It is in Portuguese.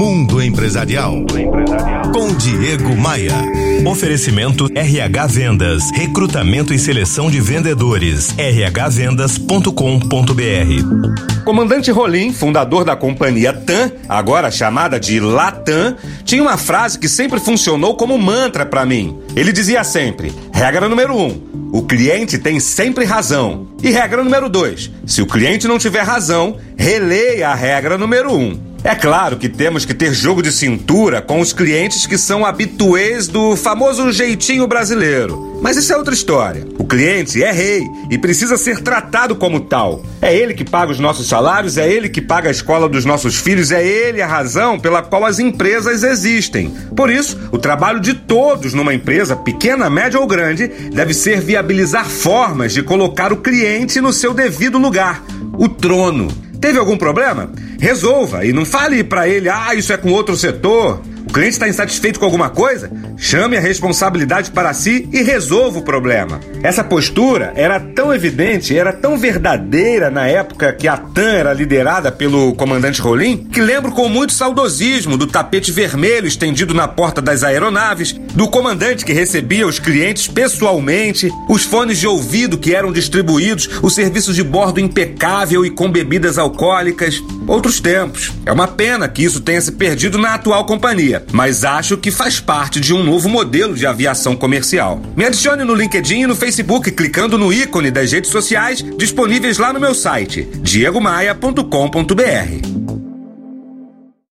Mundo Empresarial. Com Diego Maia. Oferecimento RH Vendas. Recrutamento e seleção de vendedores. rhvendas.com.br. Comandante Rolim, fundador da companhia TAM, agora chamada de Latam, tinha uma frase que sempre funcionou como mantra para mim. Ele dizia sempre: regra número um, o cliente tem sempre razão. E regra número dois, se o cliente não tiver razão, releia a regra número um. É claro que temos que ter jogo de cintura com os clientes que são habituês do famoso jeitinho brasileiro. Mas isso é outra história. O cliente é rei e precisa ser tratado como tal. É ele que paga os nossos salários, é ele que paga a escola dos nossos filhos, é ele a razão pela qual as empresas existem. Por isso, o trabalho de todos numa empresa, pequena, média ou grande, deve ser viabilizar formas de colocar o cliente no seu devido lugar o trono. Teve algum problema? Resolva e não fale para ele, ah, isso é com outro setor. O cliente está insatisfeito com alguma coisa? Chame a responsabilidade para si e resolva o problema. Essa postura era tão evidente, era tão verdadeira na época que a TAM era liderada pelo comandante Rolim, que lembro com muito saudosismo do tapete vermelho estendido na porta das aeronaves, do comandante que recebia os clientes pessoalmente, os fones de ouvido que eram distribuídos, o serviço de bordo impecável e com bebidas alcoólicas. Outros tempos. É uma pena que isso tenha se perdido na atual companhia, mas acho que faz parte de um novo modelo de aviação comercial. Me adicione no LinkedIn e no Facebook clicando no ícone das redes sociais disponíveis lá no meu site diegomaia.com.br.